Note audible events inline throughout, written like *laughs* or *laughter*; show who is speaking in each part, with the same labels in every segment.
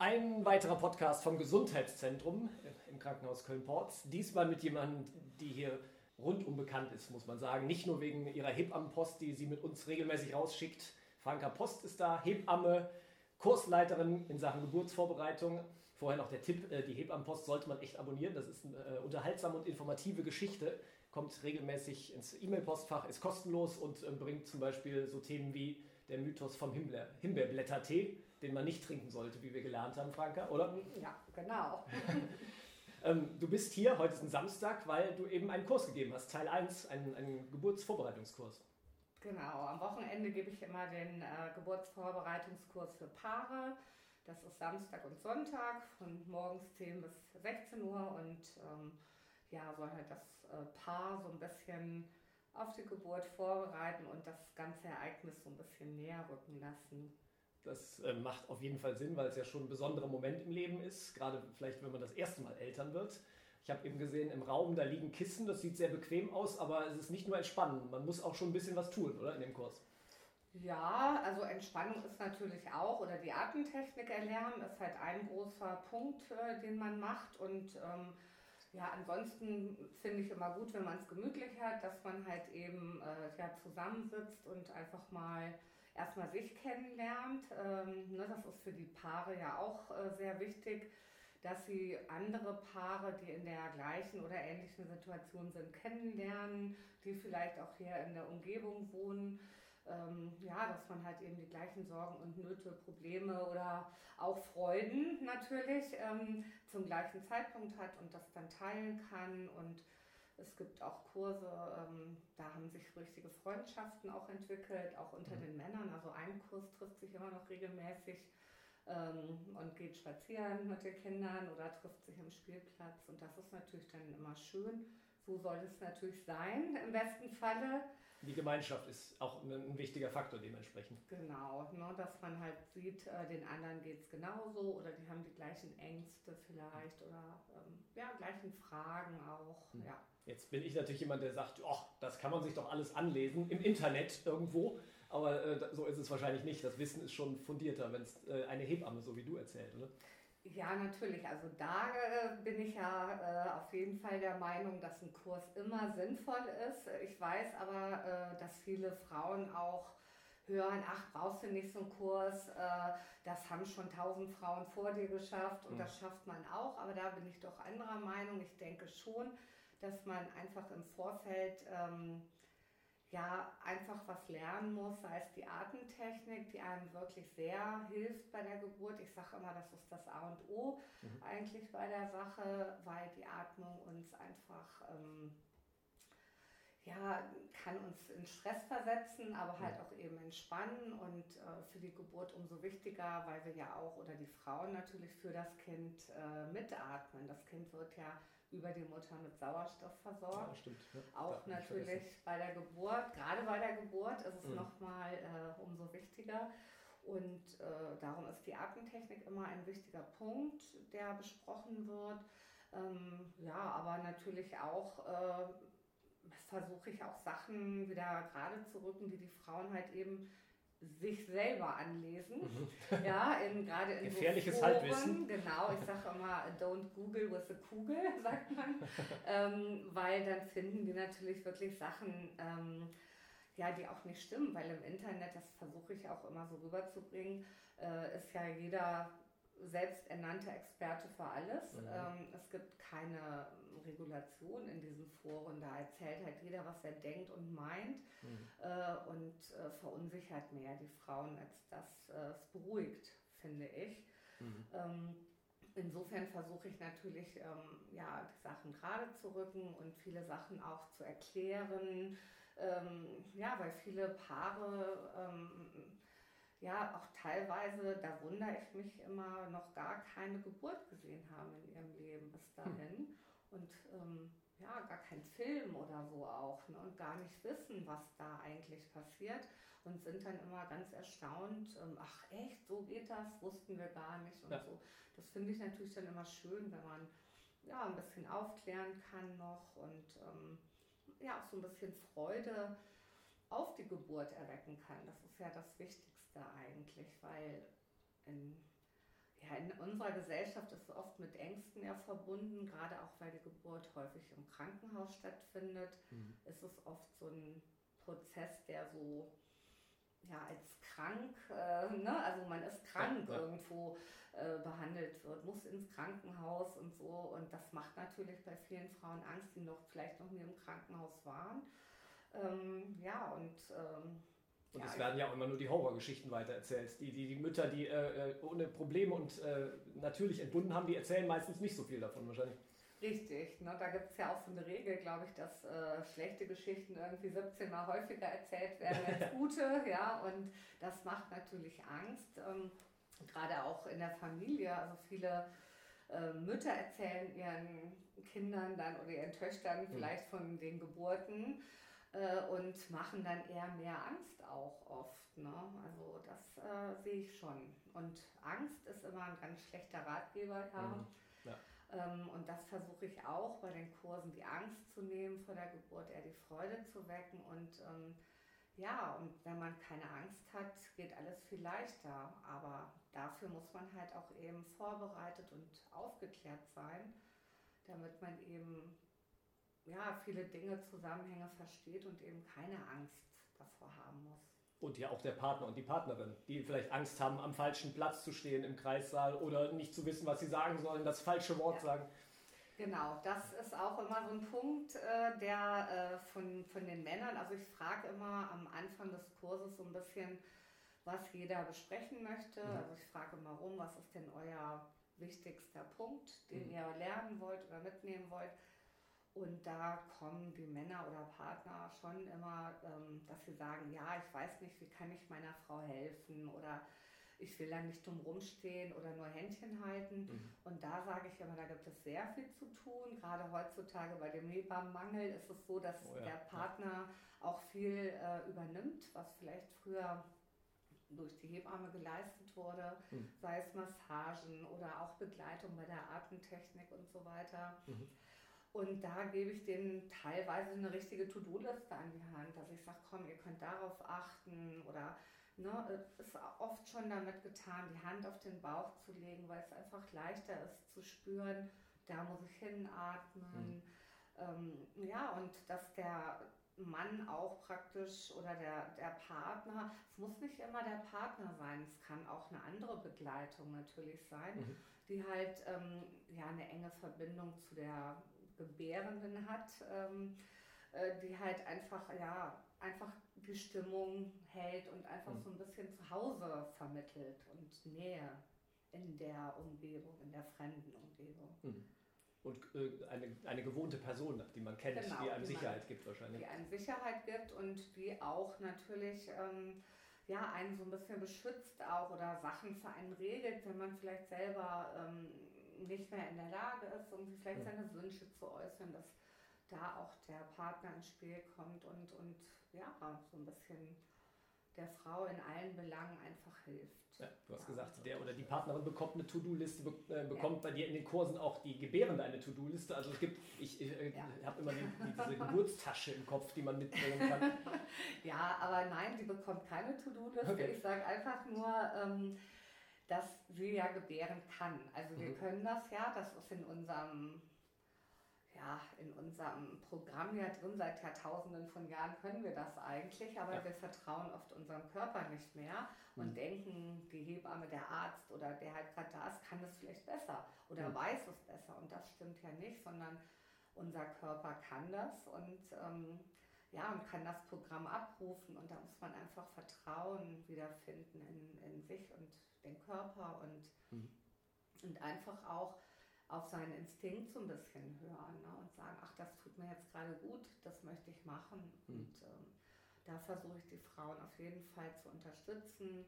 Speaker 1: Ein weiterer Podcast vom Gesundheitszentrum im Krankenhaus Köln-Porz. Diesmal mit jemandem, die hier rundum bekannt ist, muss man sagen. Nicht nur wegen ihrer Hebammenpost, die sie mit uns regelmäßig rausschickt. Franka Post ist da, Hebamme, Kursleiterin in Sachen Geburtsvorbereitung. Vorher noch der Tipp, äh, die Hebammenpost sollte man echt abonnieren. Das ist eine äh, unterhaltsame und informative Geschichte. Kommt regelmäßig ins E-Mail-Postfach, ist kostenlos und ähm, bringt zum Beispiel so Themen wie der Mythos vom Himbeer, Himbeerblättertee, den man nicht trinken sollte, wie wir gelernt haben, Franka, oder?
Speaker 2: Ja, genau. *laughs*
Speaker 1: ähm, du bist hier, heute ist ein Samstag, weil du eben einen Kurs gegeben hast, Teil 1, einen, einen Geburtsvorbereitungskurs.
Speaker 2: Genau, am Wochenende gebe ich immer den äh, Geburtsvorbereitungskurs für Paare. Das ist Samstag und Sonntag von morgens 10 bis 16 Uhr und ähm, ja, soll halt das äh, Paar so ein bisschen auf die Geburt vorbereiten und das ganze Ereignis so ein bisschen näher rücken lassen.
Speaker 1: Das äh, macht auf jeden Fall Sinn, weil es ja schon ein besonderer Moment im Leben ist, gerade vielleicht, wenn man das erste Mal Eltern wird. Ich habe eben gesehen, im Raum, da liegen Kissen, das sieht sehr bequem aus, aber es ist nicht nur entspannen, man muss auch schon ein bisschen was tun, oder, in dem Kurs?
Speaker 2: Ja, also Entspannung ist natürlich auch, oder die Atemtechnik erlernen ist halt ein großer Punkt, äh, den man macht und ähm, ja, ansonsten finde ich immer gut, wenn man es gemütlich hat, dass man halt eben äh, ja, zusammensitzt und einfach mal erstmal sich kennenlernt. Ähm, ne, das ist für die Paare ja auch äh, sehr wichtig, dass sie andere Paare, die in der gleichen oder ähnlichen Situation sind, kennenlernen, die vielleicht auch hier in der Umgebung wohnen ähm, ja, dass man halt eben die gleichen Sorgen und Nöte, Probleme oder auch Freuden natürlich ähm, zum gleichen Zeitpunkt hat und das dann teilen kann. Und es gibt auch Kurse, ähm, da haben sich richtige Freundschaften auch entwickelt, auch unter mhm. den Männern. Also ein Kurs trifft sich immer noch regelmäßig ähm, und geht spazieren mit den Kindern oder trifft sich am Spielplatz. Und das ist natürlich dann immer schön. So soll es natürlich sein, im besten Falle
Speaker 1: die Gemeinschaft ist auch ein, wichtiger Faktor dementsprechend.
Speaker 2: Genau, ne, dass man halt sieht, äh, den anderen geht es genauso oder die haben die gleichen Ängste vielleicht oder ähm, ja, gleichen Fragen auch. Hm. Ja.
Speaker 1: Jetzt bin ich natürlich jemand, der sagt, oh, das kann man sich doch alles anlesen im Internet irgendwo. Aber äh, so ist es wahrscheinlich nicht. Das Wissen ist schon fundierter, wenn es äh, eine Hebamme so wie du erzählt, oder?
Speaker 2: Ja, natürlich. Also da äh, bin ich ja äh, auf jeden Fall der Meinung, dass ein Kurs immer sinnvoll ist. Ich weiß aber, äh, dass viele Frauen auch hören, ach, brauchst du nicht so einen Kurs, äh, das haben schon tausend Frauen vor dir geschafft und mhm. das schafft man auch. Aber da bin ich doch anderer Meinung. Ich denke schon, dass man einfach im Vorfeld... Ähm, ja einfach was lernen muss, sei es die Atemtechnik, die einem wirklich sehr hilft bei der Geburt. Ich sage immer, das ist das A und O mhm. eigentlich bei der Sache, weil die Atmung uns einfach ähm, ja, kann uns in Stress versetzen, aber halt auch eben entspannen und äh, für die Geburt umso wichtiger, weil wir ja auch oder die Frauen natürlich für das Kind äh, mitatmen. Das Kind wird ja über die Mutter mit Sauerstoff versorgt. Ja,
Speaker 1: stimmt.
Speaker 2: Ja, auch natürlich bei der Geburt, gerade bei der Geburt ist es mhm. nochmal äh, umso wichtiger. Und äh, darum ist die Atemtechnik immer ein wichtiger Punkt, der besprochen wird. Ähm, ja, aber natürlich auch äh, versuche ich auch Sachen wieder gerade zu rücken, die die Frauen halt eben sich selber anlesen. Mhm. Ja, in, gerade in
Speaker 1: Gefährliches so Foren, Halbwissen.
Speaker 2: Genau, ich sage immer, don't Google with a Kugel, *laughs* sagt man. ähm, weil dann finden die natürlich wirklich Sachen, ähm, ja, die auch nicht stimmen, weil im Internet, das versuche ich auch immer so rüberzubringen, äh, ist ja jeder selbsternannter Experte für alles. Mhm. Ähm, es gibt keine Regulation in diesen Foren. Da erzählt halt jeder, was er denkt und meint mhm. äh, und äh, verunsichert mehr die Frauen, als dass äh, es beruhigt, finde ich. Mhm. Ähm, insofern versuche ich natürlich, ähm, ja, die Sachen gerade zu rücken und viele Sachen auch zu erklären. Ähm, ja, weil viele Paare ähm, ja auch teilweise, da wundere ich mich immer, noch gar keine Geburt gesehen haben in ihrem Leben bis hm. dahin. Und ähm, ja, gar kein Film oder so auch ne? und gar nicht wissen, was da eigentlich passiert und sind dann immer ganz erstaunt, ähm, ach echt, so geht das, wussten wir gar nicht und ja. so. Das finde ich natürlich dann immer schön, wenn man ja ein bisschen aufklären kann noch und ähm, ja auch so ein bisschen Freude auf die Geburt erwecken kann. Das ist ja das Wichtigste eigentlich, weil in, ja, in unserer Gesellschaft ist es oft mit Ängsten ja verbunden, gerade auch weil die Geburt häufig im Krankenhaus stattfindet, mhm. ist es oft so ein Prozess, der so ja, als krank, äh, ne? also man ist krank ja, ja. irgendwo äh, behandelt wird, muss ins Krankenhaus und so. Und das macht natürlich bei vielen Frauen Angst, die noch vielleicht noch nie im Krankenhaus waren. Ähm, ja, und ähm,
Speaker 1: und es werden ja auch immer nur die Horrorgeschichten weitererzählt. Die, die, die Mütter, die äh, äh, ohne Probleme und äh, natürlich entbunden haben, die erzählen meistens nicht so viel davon wahrscheinlich.
Speaker 2: Richtig, ne? da gibt es ja auch so eine Regel, glaube ich, dass äh, schlechte Geschichten irgendwie 17 Mal häufiger erzählt werden als *laughs* gute, ja, und das macht natürlich Angst, ähm, gerade auch in der Familie, also viele äh, Mütter erzählen ihren Kindern dann oder ihren Töchtern mhm. vielleicht von den Geburten äh, und machen dann eher mehr Angst auch oft. Ne? Also das äh, sehe ich schon. Und Angst ist immer ein ganz schlechter Ratgeber, ja. Mhm. ja. Ähm, und das versuche ich auch bei den Kursen, die Angst zu nehmen vor der Geburt, eher die Freude zu wecken. Und ähm, ja, und wenn man keine Angst hat, geht alles viel leichter. Aber dafür muss man halt auch eben vorbereitet und aufgeklärt sein, damit man eben ja, viele Dinge, Zusammenhänge versteht und eben keine Angst davor haben muss.
Speaker 1: Und ja auch der Partner und die Partnerin, die vielleicht Angst haben, am falschen Platz zu stehen im Kreissaal oder nicht zu wissen, was sie sagen sollen, das falsche Wort ja. sagen.
Speaker 2: Genau, das ist auch immer so ein Punkt, äh, der äh, von, von den Männern, also ich frage immer am Anfang des Kurses so ein bisschen, was jeder besprechen möchte. Mhm. Also ich frage immer rum, was ist denn euer wichtigster Punkt, den mhm. ihr lernen wollt oder mitnehmen wollt. Und da kommen die Männer oder Partner schon immer, ähm, dass sie sagen, ja, ich weiß nicht, wie kann ich meiner Frau helfen oder ich will da nicht dumm rumstehen oder nur Händchen halten. Mhm. Und da sage ich immer, da gibt es sehr viel zu tun. Gerade heutzutage bei dem Hebammenmangel ist es so, dass oh ja. der Partner auch viel äh, übernimmt, was vielleicht früher durch die Hebamme geleistet wurde, mhm. sei es Massagen oder auch Begleitung bei der Atemtechnik und so weiter. Mhm. Und da gebe ich denen teilweise eine richtige To-Do-Liste an die Hand, dass ich sage, komm, ihr könnt darauf achten oder ne, ist oft schon damit getan, die Hand auf den Bauch zu legen, weil es einfach leichter ist zu spüren, da muss ich hinatmen. Mhm. Ähm, ja, und dass der Mann auch praktisch oder der, der Partner, es muss nicht immer der Partner sein, es kann auch eine andere Begleitung natürlich sein, mhm. die halt ähm, ja eine enge Verbindung zu der Gebärenden hat, ähm, äh, die halt einfach, ja, einfach die Stimmung hält und einfach mhm. so ein bisschen zu Hause vermittelt und Nähe in der Umgebung, in der fremden Umgebung.
Speaker 1: Mhm. Und äh, eine, eine gewohnte Person, die man kennt, genau, die einem die Sicherheit man, gibt wahrscheinlich.
Speaker 2: Die einem Sicherheit gibt und die auch natürlich ähm, ja, einen so ein bisschen beschützt auch oder Sachen für einen regelt, wenn man vielleicht selber ähm, nicht mehr in der Lage ist, irgendwie vielleicht seine Wünsche zu äußern, dass da auch der Partner ins Spiel kommt und, und ja, so ein bisschen der Frau in allen Belangen einfach hilft.
Speaker 1: Ja, du hast ja, gesagt, also der oder die Partnerin bekommt eine To-Do-Liste, äh, bekommt ja. bei dir in den Kursen auch die Gebärende eine To-Do-Liste. Also es gibt, ich, ich äh, ja. habe immer die, die, diese *laughs* Geburtstasche im Kopf, die man mitbringen kann. *laughs*
Speaker 2: ja, aber nein, die bekommt keine To-Do-Liste. Okay. Ich sage einfach nur, ähm, dass sie ja gebären kann. Also wir mhm. können das ja, das ist in unserem, ja, in unserem Programm ja drin, seit Jahrtausenden von Jahren können wir das eigentlich, aber ja. wir vertrauen oft unserem Körper nicht mehr und mhm. denken, die Hebamme, der Arzt oder der halt gerade da ist, kann das vielleicht besser oder mhm. weiß es besser. Und das stimmt ja nicht, sondern unser Körper kann das und ähm, ja, und kann das Programm abrufen und da muss man einfach Vertrauen wiederfinden in, in sich und den Körper und, mhm. und einfach auch auf seinen Instinkt so ein bisschen hören ne? und sagen, ach, das tut mir jetzt gerade gut, das möchte ich machen. Mhm. Und ähm, da versuche ich die Frauen auf jeden Fall zu unterstützen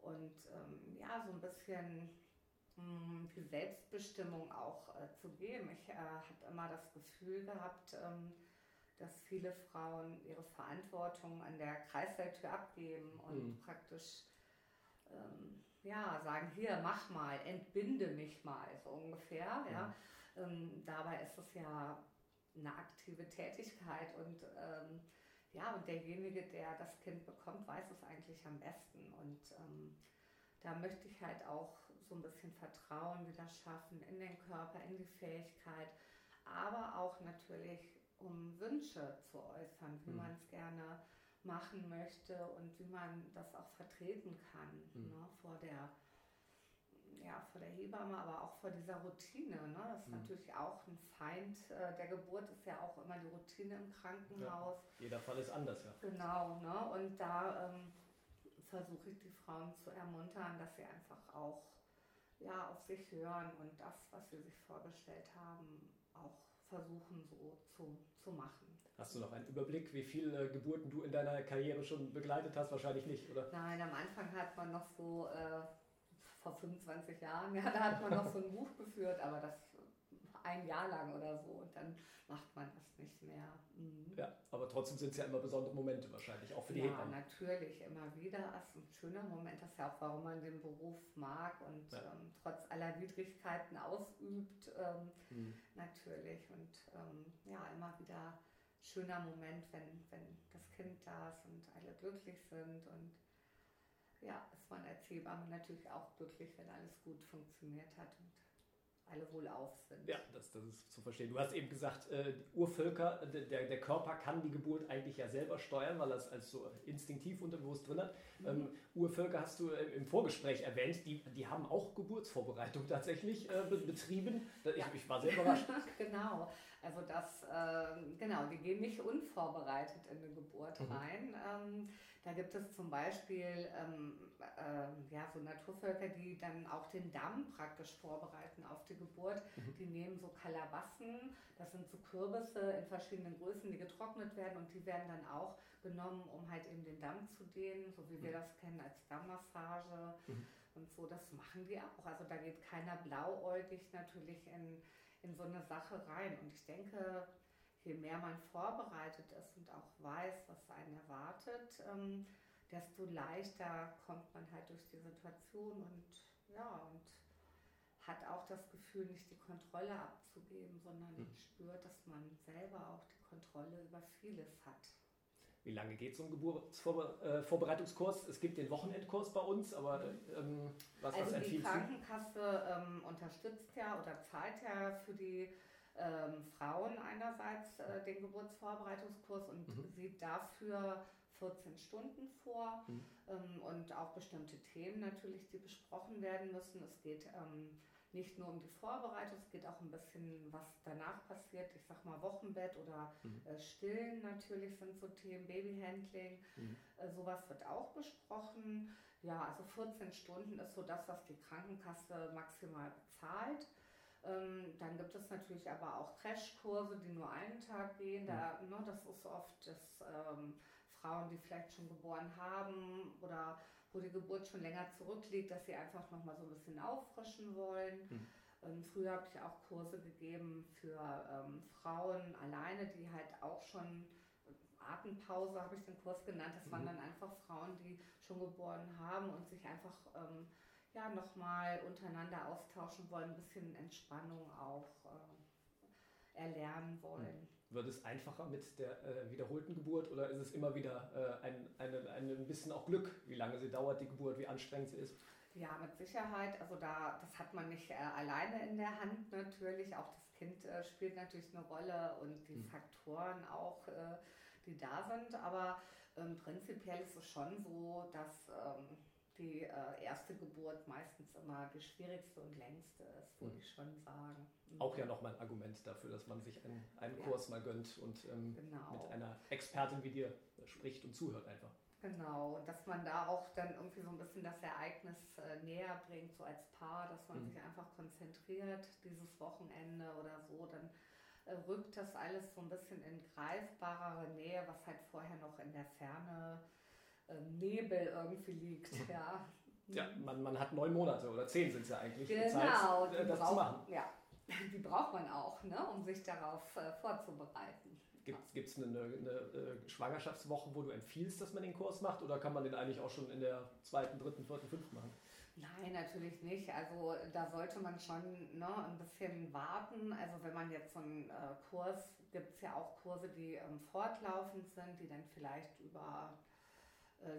Speaker 2: und ähm, ja, so ein bisschen mh, hm, die Selbstbestimmung auch äh, zu geben. Ich äh, habe immer das Gefühl gehabt, ähm, dass viele Frauen ihre Verantwortung an der Kreisleitür abgeben und mhm. praktisch ja, sagen, hier, mach mal, entbinde mich mal, so ungefähr. Ja. Ähm, dabei ist es ja eine aktive Tätigkeit und ähm, ja, und derjenige, der das Kind bekommt, weiß es eigentlich am besten. Und ähm, da möchte ich halt auch so ein bisschen Vertrauen wieder schaffen in den Körper, in die Fähigkeit, aber auch natürlich, um Wünsche zu äußern, wie mhm. man es gerne machen möchte und wie man das auch vertreten kann mhm. ne, vor der ja, vor der Hebamme, aber auch vor dieser Routine. Ne? Das ist mhm. natürlich auch ein Feind äh, der Geburt, ist ja auch immer die Routine im Krankenhaus.
Speaker 1: Ja, jeder Fall ist anders, ja.
Speaker 2: Genau, ne? und da ähm, versuche ich die Frauen zu ermuntern, dass sie einfach auch ja, auf sich hören und das, was sie sich vorgestellt haben, auch versuchen so zu, zu machen.
Speaker 1: Hast du noch einen Überblick, wie viele Geburten du in deiner Karriere schon begleitet hast? Wahrscheinlich nicht, oder?
Speaker 2: Nein, am Anfang hat man noch so äh, vor 25 Jahren, *laughs* ja, da hat man noch so ein Buch geführt, aber das ein Jahr lang oder so und dann macht man das nicht mehr.
Speaker 1: Mhm. Ja, aber trotzdem sind es ja immer besondere Momente wahrscheinlich, auch für die
Speaker 2: ja,
Speaker 1: Hebammen.
Speaker 2: Ja, natürlich, immer wieder. Es ist ein schöner Moment, das ist ja auch, warum man den Beruf mag und ja. ähm, trotz aller Widrigkeiten ausübt, ähm, mhm. natürlich. Und ähm, ja, immer wieder schöner Moment, wenn, wenn das Kind da ist und alle glücklich sind und ja, ist man als Hebamme natürlich auch glücklich, wenn alles gut funktioniert hat und alle wohlauf sind.
Speaker 1: Ja, das, das ist zu verstehen. Du hast eben gesagt, äh, Urvölker, der, der Körper kann die Geburt eigentlich ja selber steuern, weil er es als so instinktiv unterbewusst drin hat. Mhm. Ähm, Urvölker hast du im Vorgespräch erwähnt, die, die haben auch Geburtsvorbereitung tatsächlich äh, betrieben. Ich, ja. ich, war sehr überrascht. *laughs*
Speaker 2: genau, also das, äh, genau, die gehen nicht unvorbereitet in eine Geburt mhm. rein. Ähm, da gibt es zum Beispiel ähm, äh, ja, so Naturvölker, die dann auch den Damm praktisch vorbereiten auf die Geburt. Mhm. Die nehmen so Kalabassen, das sind so Kürbisse in verschiedenen Größen, die getrocknet werden und die werden dann auch genommen, um halt eben den Damm zu dehnen, so wie mhm. wir das kennen als Dammmassage. Mhm. Und so, das machen die auch. Also da geht keiner blauäugig natürlich in, in so eine Sache rein. Und ich denke, je mehr man vorbereitet ist und auch weiß, was einen erwartet, ähm, desto leichter kommt man halt durch die Situation und ja, und hat auch das Gefühl, nicht die Kontrolle abzugeben, sondern mhm. spürt, dass man selber auch die Kontrolle über vieles hat.
Speaker 1: Wie lange geht so ein Geburtsvorbereitungskurs? Es gibt den Wochenendkurs bei uns, aber ähm,
Speaker 2: was, also was die Krankenkasse ähm, unterstützt ja oder zahlt ja für die ähm, Frauen einerseits äh, den Geburtsvorbereitungskurs und mhm. sieht dafür 14 Stunden vor mhm. ähm, und auch bestimmte Themen natürlich, die besprochen werden müssen. Es geht ähm, nicht nur um die Vorbereitung, es geht auch ein bisschen, was danach passiert. Ich sag mal Wochenbett oder mhm. äh, Stillen natürlich sind so Themen, Babyhandling. Mhm. Äh, sowas wird auch besprochen. Ja, also 14 Stunden ist so das, was die Krankenkasse maximal bezahlt. Ähm, dann gibt es natürlich aber auch Crashkurse, die nur einen Tag gehen. Da, ne, das ist oft, dass ähm, Frauen, die vielleicht schon geboren haben oder wo die Geburt schon länger zurückliegt, dass sie einfach nochmal so ein bisschen auffrischen wollen. Mhm. Ähm, früher habe ich auch Kurse gegeben für ähm, Frauen alleine, die halt auch schon Atempause habe ich den Kurs genannt. Das mhm. waren dann einfach Frauen, die schon geboren haben und sich einfach ähm, ja, nochmal untereinander austauschen wollen, ein bisschen Entspannung auch äh, erlernen wollen. Hm.
Speaker 1: Wird es einfacher mit der äh, wiederholten Geburt oder ist es immer wieder äh, ein, eine, ein bisschen auch Glück, wie lange sie dauert, die Geburt, wie anstrengend sie ist?
Speaker 2: Ja, mit Sicherheit. Also da, das hat man nicht äh, alleine in der Hand natürlich. Auch das Kind äh, spielt natürlich eine Rolle und die hm. Faktoren auch, äh, die da sind. Aber ähm, prinzipiell ist es schon so, dass ähm, die äh, erste Geburt meistens immer die schwierigste und längste ist, würde mhm. ich schon sagen.
Speaker 1: Mhm. Auch ja nochmal ein Argument dafür, dass man sich einen, einen ja. Kurs mal gönnt und ähm, genau. mit einer Expertin wie dir spricht und zuhört einfach.
Speaker 2: Genau, und dass man da auch dann irgendwie so ein bisschen das Ereignis äh, näher bringt, so als Paar, dass man mhm. sich einfach konzentriert, dieses Wochenende oder so, dann äh, rückt das alles so ein bisschen in greifbarere Nähe, was halt vorher noch in der Ferne ähm, Nebel irgendwie liegt. Ja,
Speaker 1: ja man, man hat neun Monate oder zehn sind es ja eigentlich.
Speaker 2: Genau, Zeit, äh, das braucht, zu machen. Ja, die braucht man auch, ne, um sich darauf äh, vorzubereiten.
Speaker 1: Gibt es eine, eine, eine, äh, Schwangerschaftswoche, wo du empfiehlst, dass man den Kurs macht oder kann man den eigentlich auch schon in der zweiten, dritten, vierten, fünften machen?
Speaker 2: Nein, natürlich nicht. Also da sollte man schon ne, ein bisschen warten. Also wenn man jetzt so einen äh, Kurs, gibt es ja auch Kurse, die ähm, fortlaufend sind, die dann vielleicht über äh,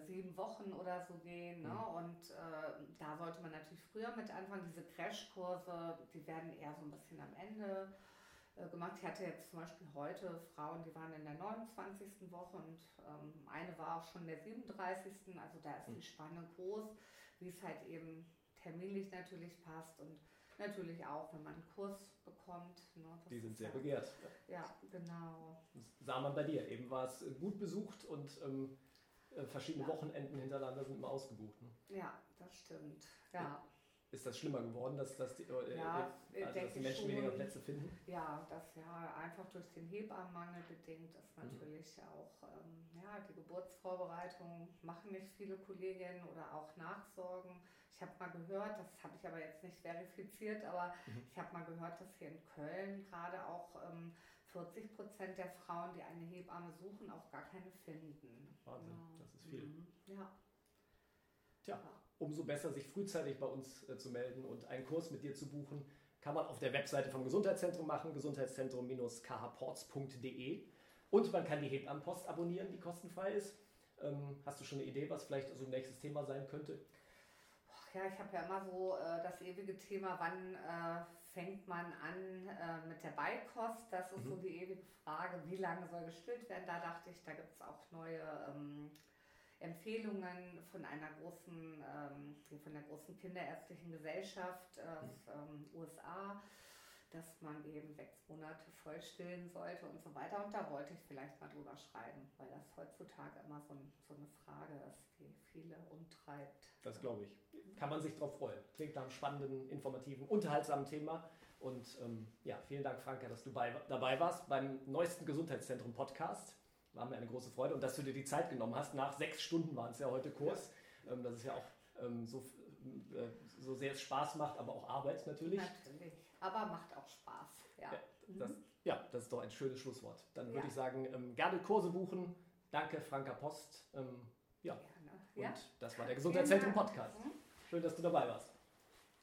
Speaker 2: sieben Wochen oder so gehen. Ne? Mhm. Und äh, da sollte man natürlich früher mit anfangen. Diese Crashkurse, die werden eher so ein bisschen am Ende äh, gemacht. Ich hatte jetzt zum Beispiel heute Frauen, die waren in der 29. Woche und ähm, eine war auch schon in der 37. Also da ist die mhm. Spanne groß, wie es halt eben terminlich natürlich passt und natürlich auch, wenn man einen Kurs bekommt.
Speaker 1: Ne, die sind sehr ja, begehrt.
Speaker 2: Ja, genau.
Speaker 1: Das sah man bei dir. Eben war es gut besucht und ähm, äh, verschiedene ja. Wochenenden hintereinander sind immer ausgebucht. Ne?
Speaker 2: Ja, das stimmt. Ja.
Speaker 1: Ist das schlimmer geworden, dass, dass, die, äh, ja, äh, also, dass die Menschen schon, weniger Plätze finden?
Speaker 2: Ja, das ja einfach durch den Hebammenmangel bedingt ist natürlich mhm. auch ähm, ja, die Geburtsvorbereitung machen nicht viele Kolleginnen oder auch Nachsorgen. Ich habe mal gehört, das habe ich aber jetzt nicht verifiziert, aber mhm. ich habe mal gehört, dass hier in Köln gerade auch ähm, 40 Prozent der Frauen, die eine Hebamme suchen, auch gar keine finden.
Speaker 1: Wahnsinn, ja. das ist viel. Mhm.
Speaker 2: Ja.
Speaker 1: Tja, umso besser, sich frühzeitig bei uns äh, zu melden und einen Kurs mit dir zu buchen. Kann man auf der Webseite vom Gesundheitszentrum machen, gesundheitszentrum-khports.de. Und man kann die Hebammenpost abonnieren, die kostenfrei ist. Ähm, hast du schon eine Idee, was vielleicht so ein nächstes Thema sein könnte?
Speaker 2: Ja, ich habe ja immer so äh, das ewige Thema, wann äh, fängt man an äh, mit der Beikost? Das ist mhm. so die ewige Frage, wie lange soll gestillt werden? Da dachte ich, da gibt es auch neue ähm, Empfehlungen von einer großen, ähm, von der großen Kinderärztlichen Gesellschaft aus mhm. ähm, USA, dass man eben sechs Monate voll stillen sollte und so weiter. Und da wollte ich vielleicht mal drüber schreiben, weil das heutzutage immer so, ein, so eine Frage ist, die viele umtreibt.
Speaker 1: Das glaube ich. Kann man sich darauf freuen. Klingt nach einem spannenden, informativen, unterhaltsamen Thema. Und ähm, ja, vielen Dank, Franka, dass du bei, dabei warst beim neuesten Gesundheitszentrum Podcast. War mir eine große Freude und dass du dir die Zeit genommen hast. Nach sechs Stunden waren es ja heute Kurs. Ja. Ähm, das ist ja auch ähm, so, äh, so sehr es Spaß macht, aber auch Arbeit natürlich.
Speaker 2: Natürlich, aber macht auch Spaß. Ja, ja,
Speaker 1: das, mhm. ja das ist doch ein schönes Schlusswort. Dann würde ich sagen, ähm, gerne Kurse buchen. Danke, Franka Post. Ähm, ja. Gerne. Und das war der Gesundheitszentrum Podcast. Mhm. Schön, dass du dabei warst.